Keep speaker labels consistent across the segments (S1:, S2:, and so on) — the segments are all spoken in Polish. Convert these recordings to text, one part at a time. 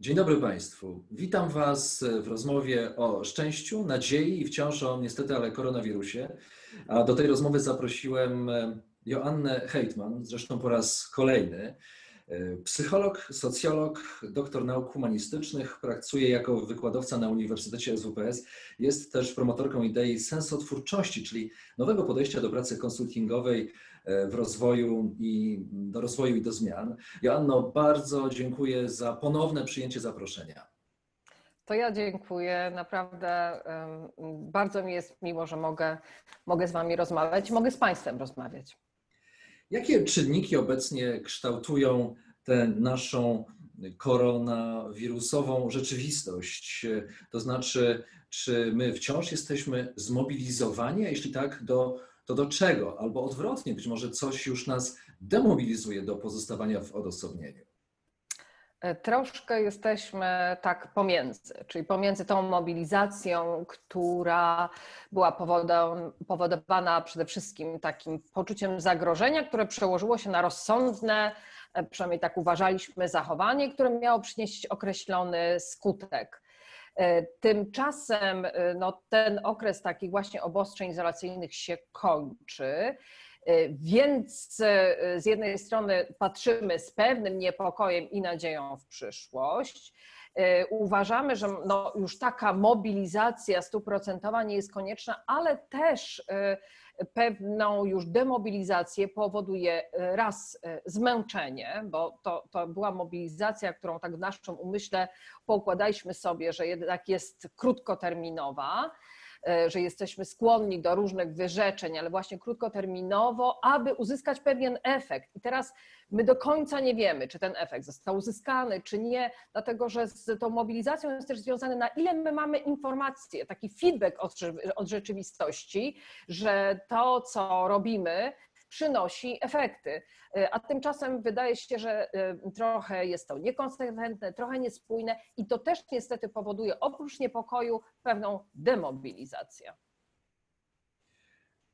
S1: Dzień dobry Państwu. Witam Was w rozmowie o szczęściu, nadziei i wciąż o niestety, ale koronawirusie. A do tej rozmowy zaprosiłem Joannę Heitman, zresztą po raz kolejny. Psycholog, socjolog, doktor nauk humanistycznych, pracuje jako wykładowca na Uniwersytecie SWPS. Jest też promotorką idei sensotwórczości, czyli nowego podejścia do pracy konsultingowej w rozwoju i do rozwoju i do zmian. Joanno, bardzo dziękuję za ponowne przyjęcie zaproszenia.
S2: To ja dziękuję. Naprawdę bardzo mi jest miło, że mogę, mogę z Wami rozmawiać, mogę z Państwem rozmawiać.
S1: Jakie czynniki obecnie kształtują tę naszą koronawirusową rzeczywistość? To znaczy, czy my wciąż jesteśmy zmobilizowani, a jeśli tak, do to do czego? Albo odwrotnie, być może coś już nas demobilizuje do pozostawania w odosobnieniu.
S2: E, troszkę jesteśmy tak pomiędzy, czyli pomiędzy tą mobilizacją, która była powodowana przede wszystkim takim poczuciem zagrożenia, które przełożyło się na rozsądne, e, przynajmniej tak uważaliśmy, zachowanie, które miało przynieść określony skutek. E, tymczasem no, ten okres takich właśnie obostrzeń izolacyjnych się kończy. E, więc z jednej strony patrzymy z pewnym niepokojem i nadzieją w przyszłość. Uważamy, że no już taka mobilizacja stuprocentowa nie jest konieczna, ale też pewną już demobilizację powoduje e, raz e, zmęczenie, bo to, to była mobilizacja, którą tak w naszym umyśle poukładaliśmy sobie, że jednak jest krótkoterminowa, E, że jesteśmy skłonni do różnych wyrzeczeń, ale właśnie krótkoterminowo, aby uzyskać pewien efekt. I teraz my do końca nie wiemy, czy ten efekt został uzyskany, czy nie, dlatego że z tą mobilizacją jest też związane, na ile my mamy informacje, taki feedback od, od rzeczywistości, że to, co robimy, przynosi efekty. E, a tymczasem wydaje się, że e, trochę jest to niekonsekwentne, trochę niespójne i to też niestety powoduje oprócz niepokoju pewną demobilizację.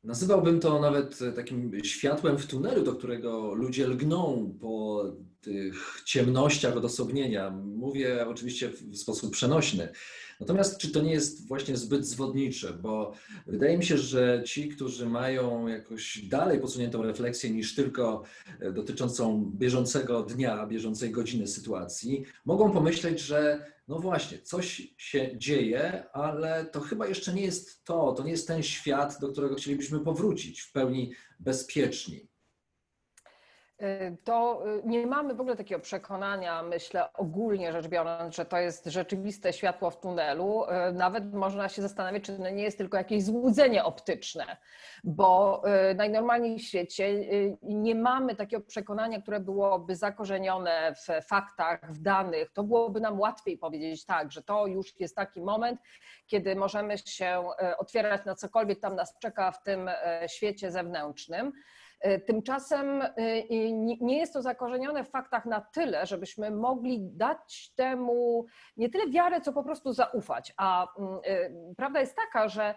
S1: Nazywałbym to nawet takim światłem w tunelu, do którego ludzie lgną po tych ciemnościach odosobnienia. Mówię oczywiście w sposób przenośny. Natomiast czy to nie jest właśnie zbyt zwodnicze? Bo wydaje mi się, że ci, którzy mają jakoś dalej posuniętą refleksję niż tylko e, dotyczącą bieżącego dnia, bieżącej godziny sytuacji, mogą pomyśleć, że no właśnie, coś się dzieje, ale to chyba jeszcze nie jest to, to nie jest ten świat, do którego chcielibyśmy powrócić w pełni bezpieczni.
S2: Y, to y, nie mamy w ogóle takiego przekonania, myślę, ogólnie rzecz biorąc, że to jest rzeczywiste światło w tunelu. Y, nawet można się zastanawiać, czy to nie jest tylko jakieś złudzenie optyczne, bo najnormalniej w świecie nie mamy takiego przekonania, które byłoby zakorzenione w faktach, w danych. To byłoby nam łatwiej powiedzieć tak, że to już jest taki moment, kiedy możemy się otwierać na cokolwiek tam nas czeka w tym świecie zewnętrznym. E, tymczasem e, nie jest to zakorzenione w faktach na tyle, żebyśmy mogli dać temu nie tyle wiarę, co po prostu zaufać. A mm, e, prawda jest taka, że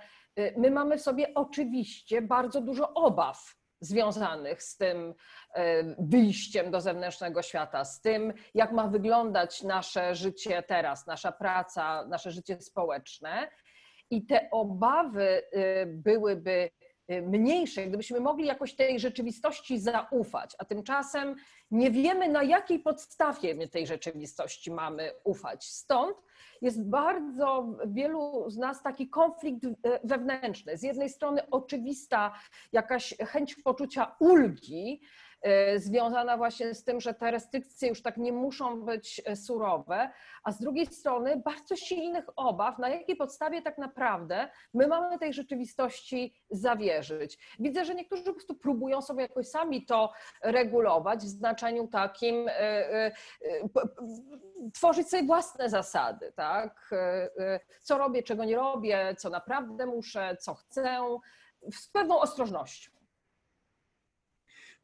S2: my mamy w sobie oczywiście bardzo dużo obaw związanych z tym wyjściem do zewnętrznego świata, z tym, jak ma wyglądać nasze życie teraz, nasza praca, nasze życie społeczne. I te obawy byłyby mniejsze, gdybyśmy mogli jakoś tej rzeczywistości zaufać, a tymczasem nie wiemy, na jakiej podstawie my tej rzeczywistości mamy ufać. Stąd jest bardzo wielu z nas taki konflikt wewnętrzny. Z jednej strony oczywista jakaś chęć poczucia ulgi, związana właśnie z tym, że te restrykcje już tak nie muszą być e, surowe, a z drugiej strony bardzo silnych obaw, na jakiej podstawie tak naprawdę my mamy tej rzeczywistości zawierzyć. Widzę, że niektórzy po prostu próbują sobie jakoś sami to regulować w znaczeniu takim, e, tworzyć sobie własne zasady, tak? Co robię, czego nie robię, co naprawdę muszę, co chcę, z pewną ostrożnością.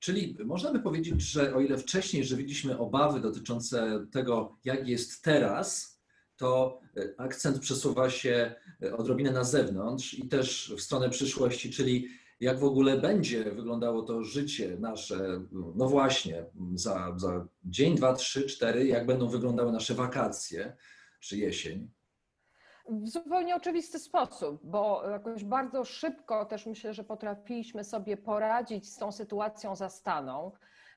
S1: Czyli można by powiedzieć, że o ile wcześniej żywiliśmy obawy dotyczące tego, jak jest teraz, to e, akcent przesuwa się e, odrobinę na zewnątrz i też w stronę przyszłości, czyli jak w ogóle będzie wyglądało to życie nasze, no właśnie, za, za dzień, dwa, trzy, cztery, jak będą wyglądały nasze wakacje czy jesień
S2: w zupełnie oczywisty sposób, bo jakoś bardzo szybko też myślę, że potrafiliśmy sobie poradzić z tą sytuacją zastaną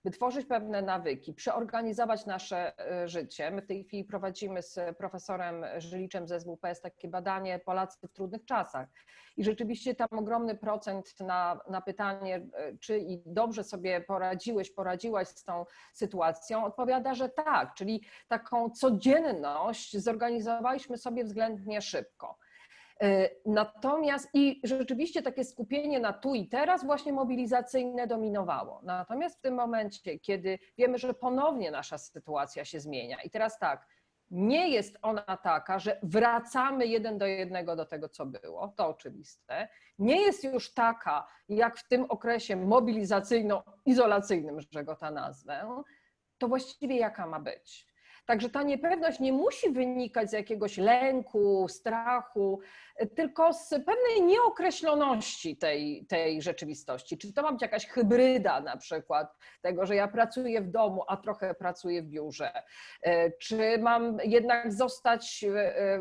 S2: wytworzyć pewne nawyki, przeorganizować nasze e, życie. My w tej chwili prowadzimy z profesorem Żyliczem z SWPS takie badanie Polacy w trudnych czasach. I rzeczywiście tam ogromny procent na, na pytanie, e, czy i dobrze sobie poradziłeś, poradziłaś z tą sytuacją, odpowiada, że tak, czyli taką codzienność zorganizowaliśmy sobie względnie szybko. E, natomiast i rzeczywiście takie skupienie na tu i teraz właśnie mobilizacyjne dominowało. Natomiast w tym momencie, kiedy wiemy, że ponownie nasza sytuacja się zmienia i teraz tak, nie jest ona taka, że wracamy jeden do jednego do tego, co było, to oczywiste. Nie jest już taka, jak w tym okresie mobilizacyjno-izolacyjnym, że go ta nazwę, to właściwie jaka ma być? Także ta niepewność nie musi wynikać z jakiegoś lęku, strachu, tylko z pewnej nieokreśloności tej, tej rzeczywistości. Czy to ma być jakaś hybryda na przykład tego, że ja pracuję w domu, a trochę pracuję w biurze? E, czy mam jednak zostać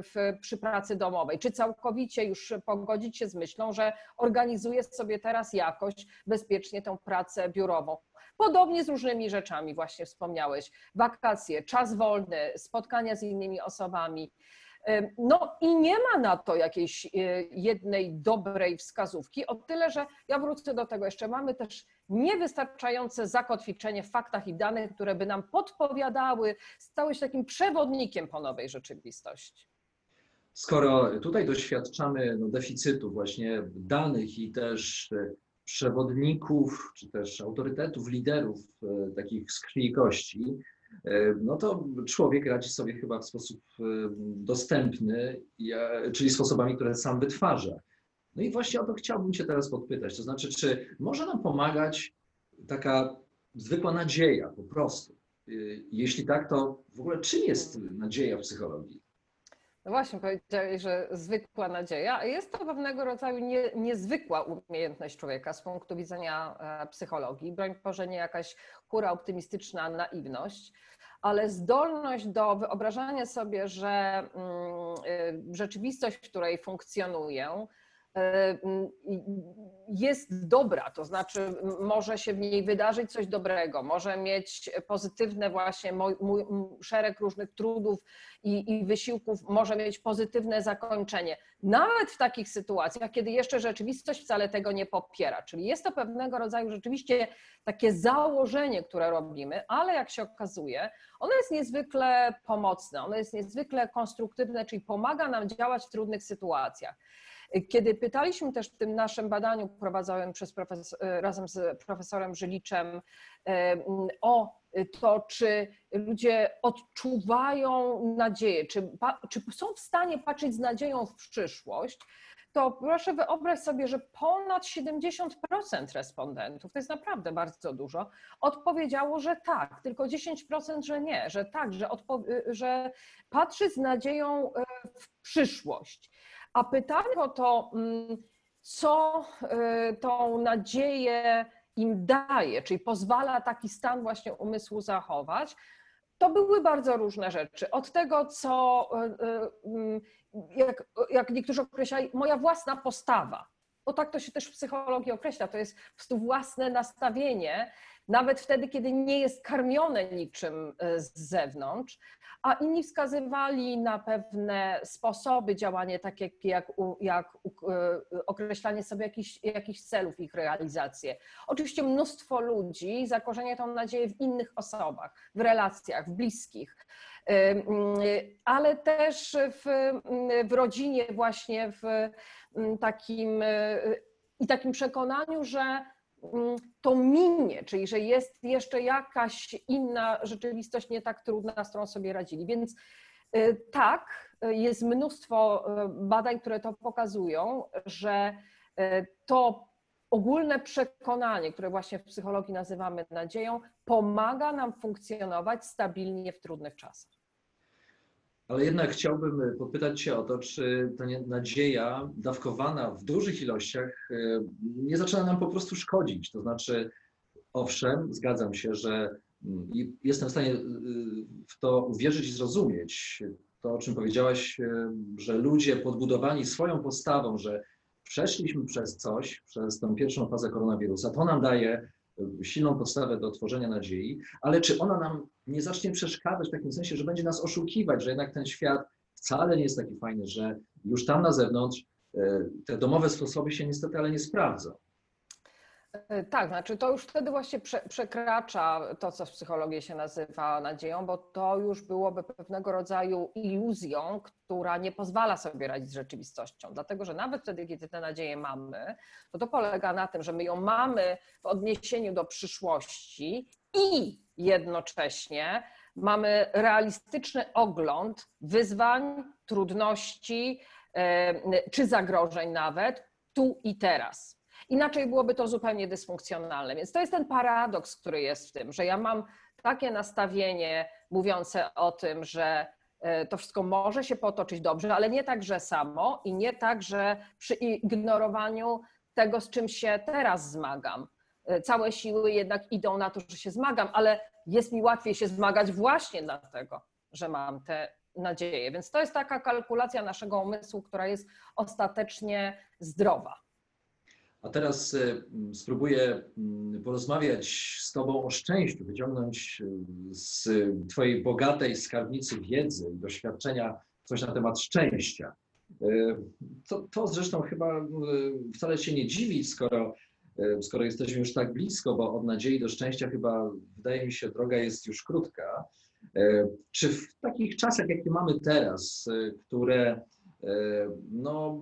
S2: w, przy pracy domowej? Czy całkowicie już pogodzić się z myślą, że organizuję sobie teraz jakoś bezpiecznie tą pracę biurową? Podobnie z różnymi rzeczami, właśnie wspomniałeś, wakacje, czas wolny, spotkania z innymi osobami. No i nie ma na to jakiejś e, jednej dobrej wskazówki, o tyle, że ja wrócę do tego jeszcze. Mamy też niewystarczające zakotwiczenie w faktach i danych, które by nam podpowiadały, stały się takim przewodnikiem po nowej rzeczywistości.
S1: Skoro tutaj doświadczamy no, deficytu właśnie danych i też e, przewodników, czy też autorytetów, liderów e, takich z krwi i kości, e, no to człowiek radzi sobie chyba w sposób e, dostępny, czyli sposobami, które sam wytwarza. No i właśnie o to chciałbym Cię teraz podpytać. To znaczy, czy może nam pomagać taka zwykła nadzieja po prostu? Jeśli tak, to w ogóle czym jest nadzieja w psychologii?
S2: No właśnie, powiedziałeś, że zwykła nadzieja. Jest to pewnego rodzaju nie, niezwykła umiejętność człowieka z punktu widzenia e, psychologii. Broń Boże, nie jakaś hura optymistyczna naiwność, ale zdolność do wyobrażania sobie, że mm, e, rzeczywistość, w której funkcjonuję, jest dobra, to znaczy może się w niej wydarzyć coś dobrego, może mieć pozytywne właśnie mój, mój szereg różnych trudów i, i, wysiłków, może mieć pozytywne zakończenie. Nawet w takich sytuacjach, kiedy jeszcze rzeczywistość wcale tego nie popiera. Czyli jest to pewnego rodzaju rzeczywiście takie założenie, które robimy, ale jak się okazuje, ono jest niezwykle pomocne, ono jest niezwykle konstruktywne, czyli pomaga nam działać w trudnych sytuacjach. Kiedy pytaliśmy też w tym naszym badaniu prowadzonym przez profesor, razem z profesorem Żyliczem o to, czy ludzie odczuwają nadzieję, czy, czy są w stanie patrzeć z nadzieją w przyszłość, to proszę wyobraź sobie, że ponad 70% respondentów, to jest naprawdę bardzo dużo, odpowiedziało, że tak, tylko 10%, że nie, że tak, że, że patrzy z nadzieją e, w przyszłość. A pytanie o to, mm, co y, tą nadzieję im daje, czyli pozwala taki stan właśnie umysłu zachować, to były bardzo różne rzeczy. Od tego, co, y, y, jak, jak niektórzy określali, moja własna postawa. Bo tak to się też w psychologii określa, to jest po własne nastawienie nawet wtedy, kiedy nie jest karmione niczym z zewnątrz, a inni wskazywali na pewne sposoby działania, takie jak, jak określanie sobie jakichś, celów, ich realizację. Oczywiście mnóstwo ludzi zakorzenia tą nadzieję w innych osobach, w relacjach, w bliskich ale też w, w rodzinie, właśnie w takim i takim przekonaniu, że to minie, czyli że jest jeszcze jakaś inna rzeczywistość nie tak trudna, z którą sobie radzili. Więc y, tak, jest mnóstwo y, badań, które to pokazują, że y, to ogólne przekonanie, które właśnie w psychologii nazywamy nadzieją, pomaga nam funkcjonować stabilnie w trudnych czasach.
S1: Ale jednak chciałbym e, popytać Cię o to, czy ta nadzieja dawkowana w dużych ilościach e, nie zaczyna nam po prostu szkodzić. To znaczy, owszem, zgadzam się, że mm, jestem w stanie e, w to uwierzyć i zrozumieć. To, o czym powiedziałaś, że ludzie podbudowani swoją postawą, że przeszliśmy przez coś, przez tę pierwszą fazę koronawirusa, to nam daje silną podstawę do tworzenia nadziei, ale czy ona nam nie zacznie przeszkadzać w takim sensie, że będzie nas oszukiwać, że jednak ten świat wcale nie jest taki fajny, że już tam na zewnątrz e, te domowe sposoby się niestety ale nie sprawdzą.
S2: E, tak, znaczy to już wtedy właśnie przekracza to, co w psychologii się nazywa nadzieją, bo to już byłoby pewnego rodzaju iluzją, która nie pozwala sobie radzić z rzeczywistością. Dlatego, że nawet wtedy, kiedy tę nadzieję mamy, to to polega na tym, że my ją mamy w odniesieniu do przyszłości i jednocześnie mamy realistyczny ogląd wyzwań, trudności e, czy zagrożeń nawet tu i teraz. Inaczej byłoby to zupełnie dysfunkcjonalne. Więc to jest ten paradoks, który jest w tym, że ja mam takie nastawienie mówiące o tym, że e, to wszystko może się potoczyć dobrze, ale nie tak, że samo i nie tak, że przy ignorowaniu tego, z czym się teraz zmagam. E, całe siły jednak idą na to, że się zmagam, ale jest mi łatwiej się zmagać właśnie dlatego, że mam te nadzieje. Więc to jest taka kalkulacja naszego umysłu, która jest ostatecznie zdrowa.
S1: A teraz y, spróbuję mm, porozmawiać z Tobą o szczęściu, wyciągnąć y, z Twojej bogatej skarbnicy wiedzy i doświadczenia coś na temat szczęścia. Y, to, to zresztą chyba wcale się nie dziwi, skoro, skoro jesteśmy już tak blisko, bo od nadziei do szczęścia chyba, wydaje mi się, droga jest już krótka. Czy w takich czasach, jakie mamy teraz, które no,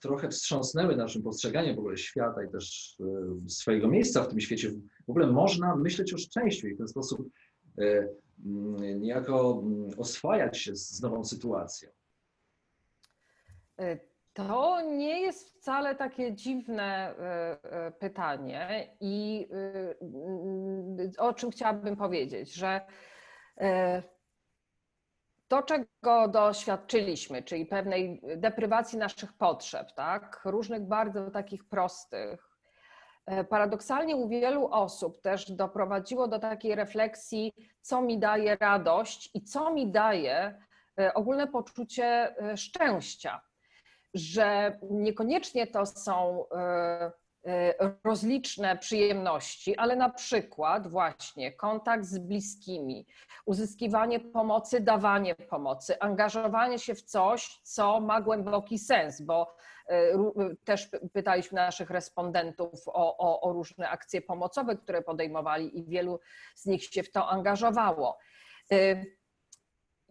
S1: trochę wstrząsnęły naszym postrzeganiem w ogóle świata i też e, swojego miejsca w tym świecie. W ogóle można myśleć o szczęściu i w ten sposób e, niejako oswajać się z nową sytuacją.
S2: To nie jest wcale takie dziwne pytanie i o czym chciałabym powiedzieć, że to, czego doświadczyliśmy, czyli pewnej deprywacji naszych potrzeb, tak, różnych bardzo takich prostych, e, paradoksalnie u wielu osób też doprowadziło do takiej refleksji, co mi daje radość i co mi daje e, ogólne poczucie e, szczęścia. Że niekoniecznie to są rozliczne przyjemności, ale na przykład właśnie kontakt z bliskimi, uzyskiwanie pomocy, dawanie pomocy, angażowanie się w coś, co ma głęboki sens, bo e, też pytaliśmy naszych respondentów o, o, o różne akcje pomocowe, które podejmowali i wielu z nich się w to angażowało.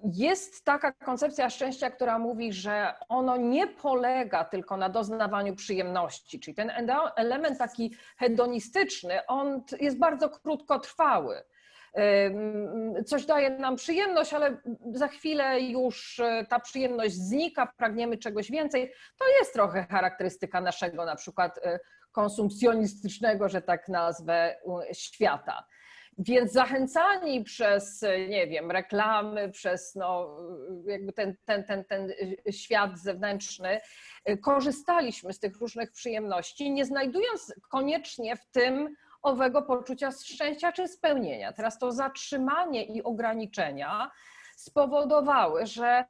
S2: Jest taka koncepcja szczęścia, która mówi, że ono nie polega tylko na doznawaniu przyjemności, czyli ten element taki hedonistyczny, on jest bardzo krótkotrwały. Coś daje nam przyjemność, ale za chwilę już e, ta przyjemność znika, pragniemy czegoś więcej. To jest trochę charakterystyka naszego na przykład e, konsumpcjonistycznego, że tak nazwę, świata. Więc zachęcani przez, nie wiem, reklamy, przez no, jakby ten, ten, ten, ten świat zewnętrzny, korzystaliśmy z tych różnych przyjemności, nie znajdując koniecznie w tym owego poczucia szczęścia czy spełnienia. Teraz to zatrzymanie i ograniczenia spowodowały, że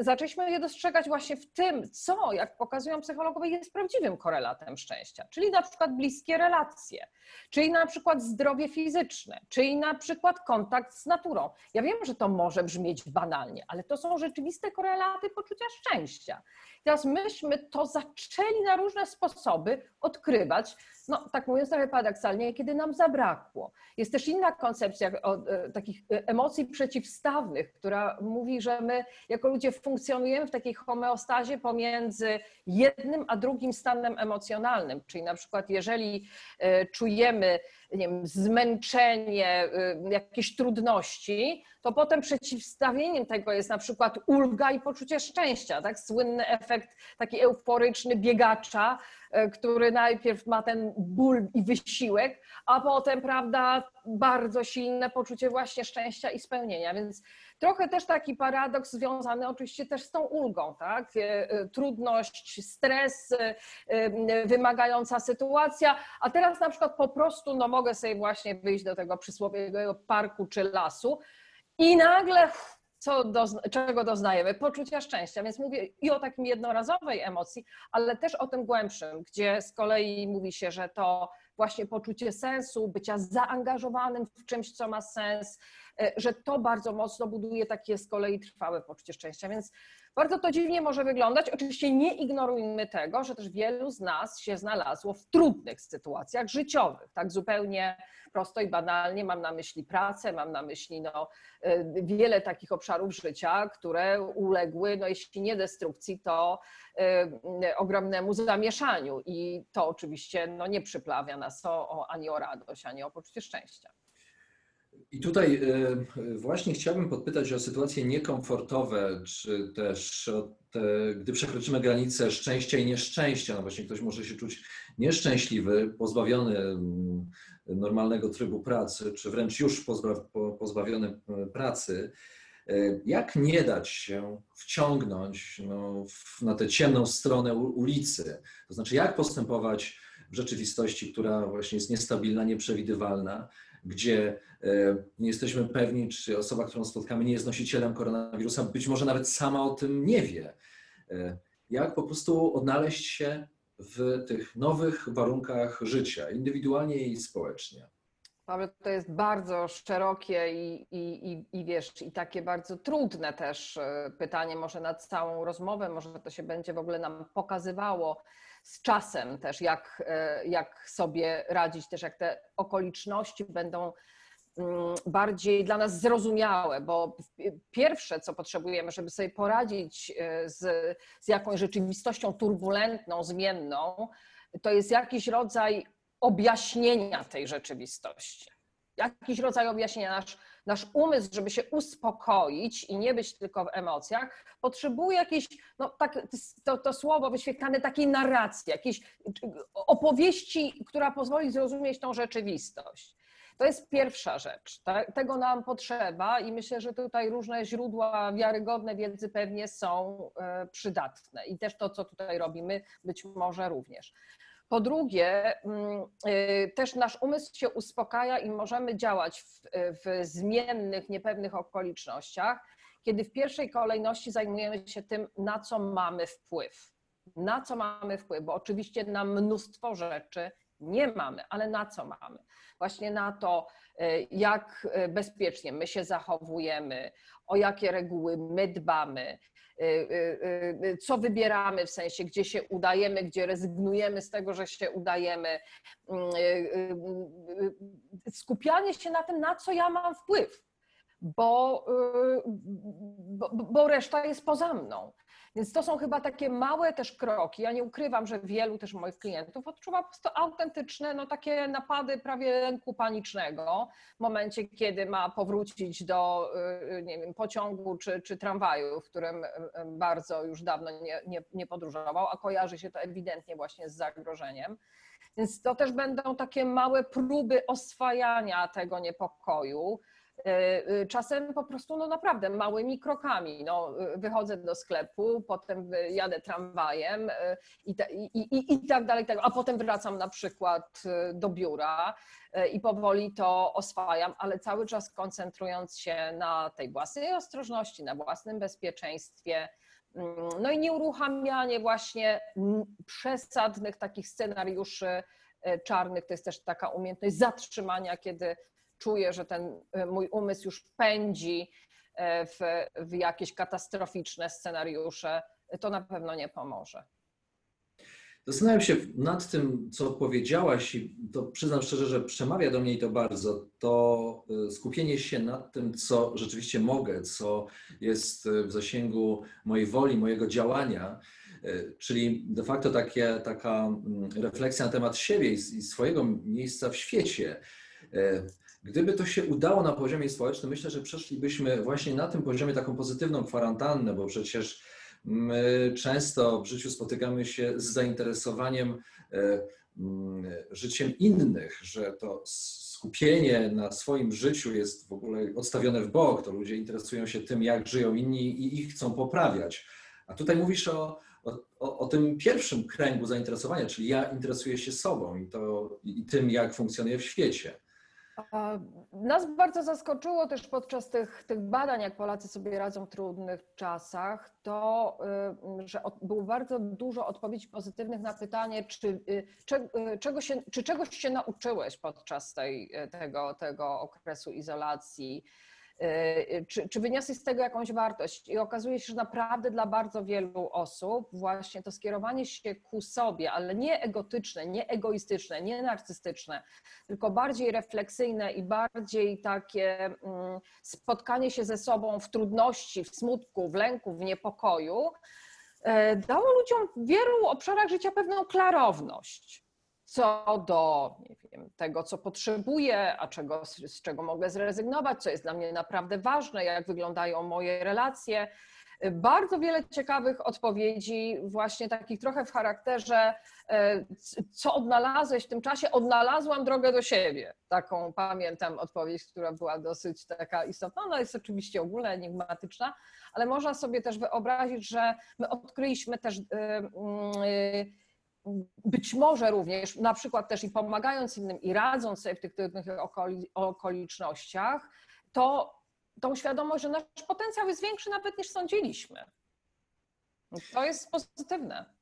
S2: zaczęliśmy je dostrzegać właśnie w tym, co, jak pokazują psychologowie, jest prawdziwym korelatem szczęścia, czyli na przykład bliskie relacje, czyli na przykład zdrowie fizyczne, czyli na przykład kontakt z naturą. Ja wiem, że to może brzmieć banalnie, ale to są rzeczywiste korelaty poczucia szczęścia. Teraz myśmy to zaczęli na różne sposoby odkrywać, no tak mówiąc trochę paradoksalnie, kiedy nam zabrakło. Jest też inna koncepcja o, e, takich e, emocji przeciwstawnych, która mówi, że my jako ludzie funkcjonujemy w takiej homeostazie pomiędzy jednym a drugim stanem emocjonalnym. Czyli na przykład jeżeli e, czujemy nie wiem, zmęczenie, jakieś trudności, to potem przeciwstawieniem tego jest na przykład ulga i poczucie szczęścia, tak? Słynny efekt taki euforyczny biegacza, E, który najpierw ma ten ból i wysiłek, a potem, prawda, bardzo silne poczucie właśnie szczęścia i spełnienia. Więc trochę też taki paradoks związany oczywiście też z tą ulgą, tak? E, trudność, stres, wymagająca sytuacja, a teraz na przykład po prostu no mogę sobie właśnie wyjść do tego przysłowiowego parku czy lasu i nagle co czego doznajemy? Poczucia szczęścia. Więc mówię i o takim jednorazowej emocji, ale też o tym głębszym, gdzie z kolei mówi się, że to właśnie poczucie sensu, bycia zaangażowanym w czymś, co ma sens, e, że to bardzo mocno buduje takie z kolei trwałe poczucie szczęścia. Więc bardzo to dziwnie może wyglądać. Oczywiście nie ignorujmy tego, że też wielu z nas się znalazło w trudnych sytuacjach życiowych, tak zupełnie prosto i banalnie mam na myśli pracę, mam na myśli no, y, wiele takich obszarów życia, które uległy, no, jeśli nie destrukcji, to y, ogromnemu zamieszaniu i to oczywiście no, nie przyprawia nas o, o, ani o radość, ani o poczucie szczęścia.
S1: I tutaj y, właśnie chciałbym podpytać o sytuacje niekomfortowe, czy też te, gdy przekroczymy granice szczęścia i nieszczęścia. No właśnie ktoś może się czuć nieszczęśliwy, pozbawiony mm, normalnego trybu pracy, czy wręcz już pozbawiony e, pracy, e, jak nie dać się wciągnąć no, na tę ciemną stronę ulicy? To znaczy, jak postępować w rzeczywistości, która właśnie jest niestabilna, nieprzewidywalna, gdzie e, nie jesteśmy pewni, czy osoba, którą spotkamy, nie jest nosicielem koronawirusa, być może nawet sama o tym nie wie. Jak po prostu odnaleźć się w tych nowych warunkach życia, indywidualnie i społecznie?
S2: Paweł, to jest bardzo szerokie i, i, i, i, wiesz, i takie bardzo trudne też e, pytanie, może na całą rozmowę, może to się będzie w ogóle nam pokazywało z czasem też, jak, e, jak sobie radzić, też jak te okoliczności będą Mm, bardziej dla nas zrozumiałe, bo pierwsze, co potrzebujemy, żeby sobie poradzić e, z, z jakąś rzeczywistością turbulentną, zmienną, to jest jakiś rodzaj objaśnienia tej rzeczywistości. Jakiś rodzaj objaśnienia. Nasz, nasz umysł, żeby się uspokoić i nie być tylko w emocjach, potrzebuje jakiejś, no tak, to, to słowo wyświetlane takiej narracji, jakiejś opowieści, która pozwoli zrozumieć tą rzeczywistość. To jest pierwsza rzecz. Tego nam potrzeba i myślę, że tutaj różne źródła wiarygodne wiedzy pewnie są e, przydatne i też to, co tutaj robimy, być może również. Po drugie, mm, e, też nasz umysł się uspokaja i możemy działać w, w zmiennych, niepewnych okolicznościach, kiedy w pierwszej kolejności zajmujemy się tym, na co mamy wpływ. Na co mamy wpływ, bo oczywiście na mnóstwo rzeczy nie mamy, ale na co mamy? Właśnie na to, e, jak e, bezpiecznie my się zachowujemy, o jakie reguły my dbamy, co wybieramy, w sensie, gdzie się udajemy, gdzie rezygnujemy z tego, że się udajemy. Mm, skupianie się na tym, na co ja mam wpływ, bo, bo, bo reszta jest poza mną. Więc to są chyba takie małe też kroki. Ja nie ukrywam, że wielu też moich klientów odczuwa po prostu autentyczne, no takie napady prawie lęku panicznego w momencie, kiedy ma powrócić do y, nie wiem, pociągu czy, czy tramwaju, w którym y, bardzo już dawno nie, nie, nie podróżował, a kojarzy się to ewidentnie właśnie z zagrożeniem. Więc to też będą takie małe próby oswajania tego niepokoju Czasem po prostu, no naprawdę, małymi krokami. No, wychodzę do sklepu, potem jadę tramwajem i, i, i, i tak dalej, tak, a potem wracam na przykład do biura i powoli to oswajam, ale cały czas koncentrując się na tej własnej ostrożności, na własnym bezpieczeństwie. Mm, no i nieuruchamianie właśnie przesadnych takich scenariuszy czarnych, to jest też taka umiejętność zatrzymania, kiedy czuję, że ten e, mój umysł już pędzi e, w, w jakieś katastroficzne scenariusze, to na pewno nie pomoże.
S1: Zastanawiam się nad tym, co powiedziałaś, i to przyznam szczerze, że przemawia do mnie to bardzo. To e, skupienie się nad tym, co rzeczywiście mogę, co jest w zasięgu mojej woli, mojego działania, czyli de facto takie, taka mm, refleksja na temat siebie i swojego miejsca w świecie. Gdyby to się udało na poziomie społecznym, myślę, że przeszlibyśmy właśnie na tym poziomie taką pozytywną kwarantannę, bo przecież my często w życiu spotykamy się z zainteresowaniem e, mm, życiem innych, że to skupienie na swoim życiu jest w ogóle odstawione w bok, to ludzie interesują się tym, jak żyją inni i ich chcą poprawiać. A tutaj mówisz o, o, o, tym pierwszym kręgu zainteresowania, czyli ja interesuję się sobą i, to, i tym, jak funkcjonuję w świecie.
S2: Nas bardzo zaskoczyło też podczas tych, tych badań, jak Polacy sobie radzą w trudnych czasach, to, y, że było bardzo dużo odpowiedzi pozytywnych na pytanie, czy, y, y, czego się, czy czegoś się nauczyłeś podczas tej, tego, tego okresu izolacji, Y, czy, czy wyniosłeś z tego jakąś wartość? I okazuje się, że naprawdę dla bardzo wielu osób właśnie to skierowanie się ku sobie, ale nie egotyczne, nie egoistyczne, nie narcystyczne, tylko bardziej refleksyjne i bardziej takie mm, spotkanie się ze sobą w trudności, w smutku, w lęku, w niepokoju, y, dało ludziom w wielu obszarach życia pewną klarowność co do wiem, tego, co potrzebuję, a czego, z czego mogę zrezygnować, co jest dla mnie naprawdę ważne, jak wyglądają moje relacje. Bardzo wiele ciekawych odpowiedzi, właśnie takich trochę w charakterze, e, co odnalazłeś w tym czasie? Odnalazłam drogę do siebie. Taką pamiętam odpowiedź, która była dosyć taka istotna. Ona jest oczywiście ogólnie enigmatyczna, ale można sobie też wyobrazić, że my odkryliśmy też. Yy, być może również, na przykład też i pomagając innym i radząc sobie w tych trudnych okolicznościach, to tą świadomość, że nasz potencjał jest większy nawet niż sądziliśmy. To jest pozytywne.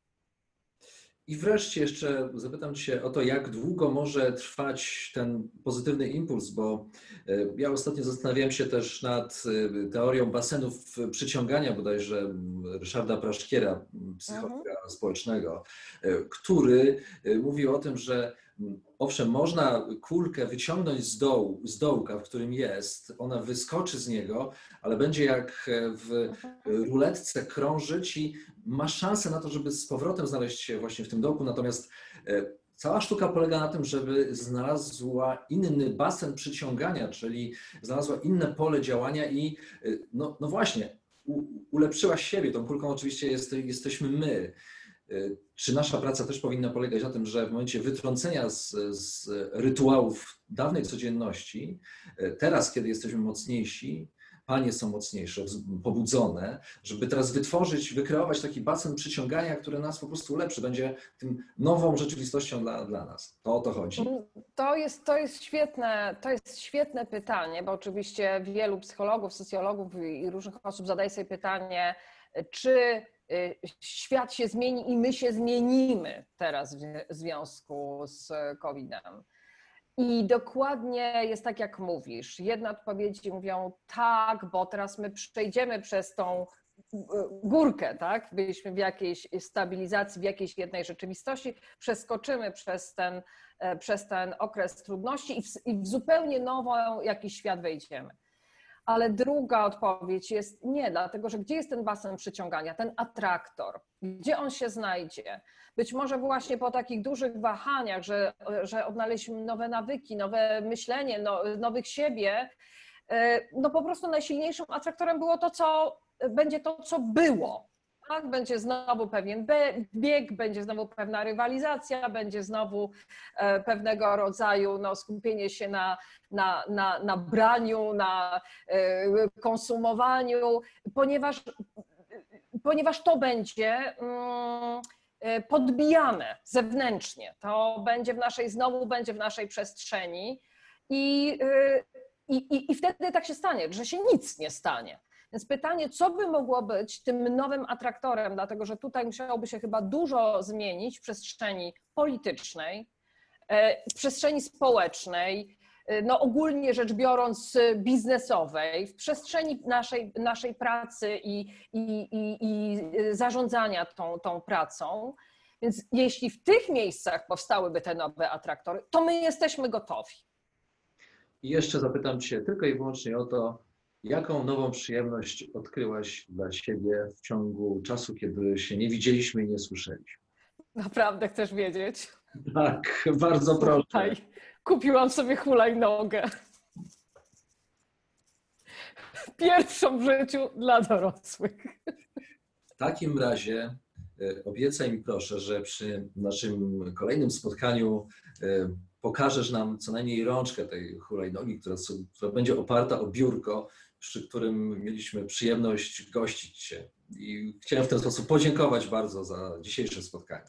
S1: I wreszcie jeszcze zapytam Cię o to, jak długo może trwać ten pozytywny impuls, bo e, ja ostatnio zastanawiałem się też nad e, teorią basenów przyciągania bodajże Ryszarda Praszkiera, psychologa mhm. społecznego, e, który mówił o tym, że owszem, można kulkę wyciągnąć z, dołu, z dołka, w którym jest, ona wyskoczy z niego, ale będzie jak w ruletce krążyć i ma szansę na to, żeby z powrotem znaleźć się właśnie w tym dołku. Natomiast e, cała sztuka polega na tym, żeby znalazła inny basen przyciągania, czyli znalazła inne pole działania i e, no, no właśnie, u, ulepszyła siebie. Tą kulką oczywiście jest, jesteśmy my. Czy nasza praca też powinna polegać na tym, że w momencie wytrącenia z, z rytuałów dawnej codzienności, teraz, kiedy jesteśmy mocniejsi, panie są mocniejsze, pobudzone, żeby teraz wytworzyć, wykreować taki basen przyciągania, który nas po prostu ulepszy, będzie tym nową rzeczywistością dla, dla nas. To o to chodzi.
S2: To jest, to, jest świetne, to jest świetne pytanie, bo oczywiście wielu psychologów, socjologów i różnych osób zadaje sobie pytanie, czy świat się zmieni i my się zmienimy teraz w związku z COVID-em. I dokładnie jest tak, jak mówisz. Jedne odpowiedzi mówią tak, bo teraz my przejdziemy przez tą y, górkę, tak? Byliśmy w jakiejś stabilizacji, w jakiejś jednej rzeczywistości, przeskoczymy przez ten, e, przez ten okres trudności i w, i w zupełnie nowy jakiś świat wejdziemy. Ale druga odpowiedź jest nie, dlatego że gdzie jest ten basen przyciągania, ten atraktor? Gdzie on się znajdzie? Być może właśnie po takich dużych wahaniach, że, że odnaleźliśmy nowe nawyki, nowe myślenie, no, nowych siebie, no po prostu najsilniejszym atraktorem było to, co będzie to, co było. Tak, będzie znowu pewien bieg, będzie znowu pewna rywalizacja, będzie znowu e, pewnego rodzaju no, skupienie się na, na, na, na braniu, na e, konsumowaniu, ponieważ, ponieważ to będzie mm, e, podbijane zewnętrznie. To będzie w naszej, znowu będzie w naszej przestrzeni i, i, i wtedy tak się stanie, że się nic nie stanie. Więc pytanie, co by mogło być tym nowym atraktorem, dlatego że tutaj musiałoby się chyba dużo zmienić w przestrzeni politycznej, e, w przestrzeni społecznej, e, no ogólnie rzecz biorąc biznesowej, w przestrzeni naszej, naszej pracy i, i, i, i zarządzania tą, tą pracą. Więc jeśli w tych miejscach powstałyby te nowe atraktory, to my jesteśmy gotowi.
S1: I jeszcze zapytam Cię tylko i wyłącznie o to, jaką nową przyjemność odkryłaś dla siebie w ciągu czasu, kiedy się nie widzieliśmy i nie słyszeliśmy.
S2: Naprawdę chcesz wiedzieć?
S1: Tak, bardzo proszę.
S2: Słuchaj, kupiłam sobie hulajnogę. Pierwszą w życiu dla dorosłych.
S1: W takim razie e, obiecaj mi proszę, że przy naszym kolejnym spotkaniu e, pokażesz nam co najmniej rączkę tej hulajnogi, która, która będzie oparta o biurko, przy którym mieliśmy przyjemność gościć Cię. I chciałem w ten sposób podziękować bardzo za dzisiejsze spotkanie.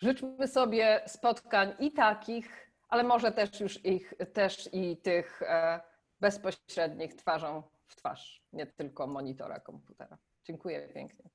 S2: Życzmy sobie spotkań i takich, ale może też już ich, też i tych e, bezpośrednich twarzą w twarz, nie tylko monitora komputera. Dziękuję pięknie.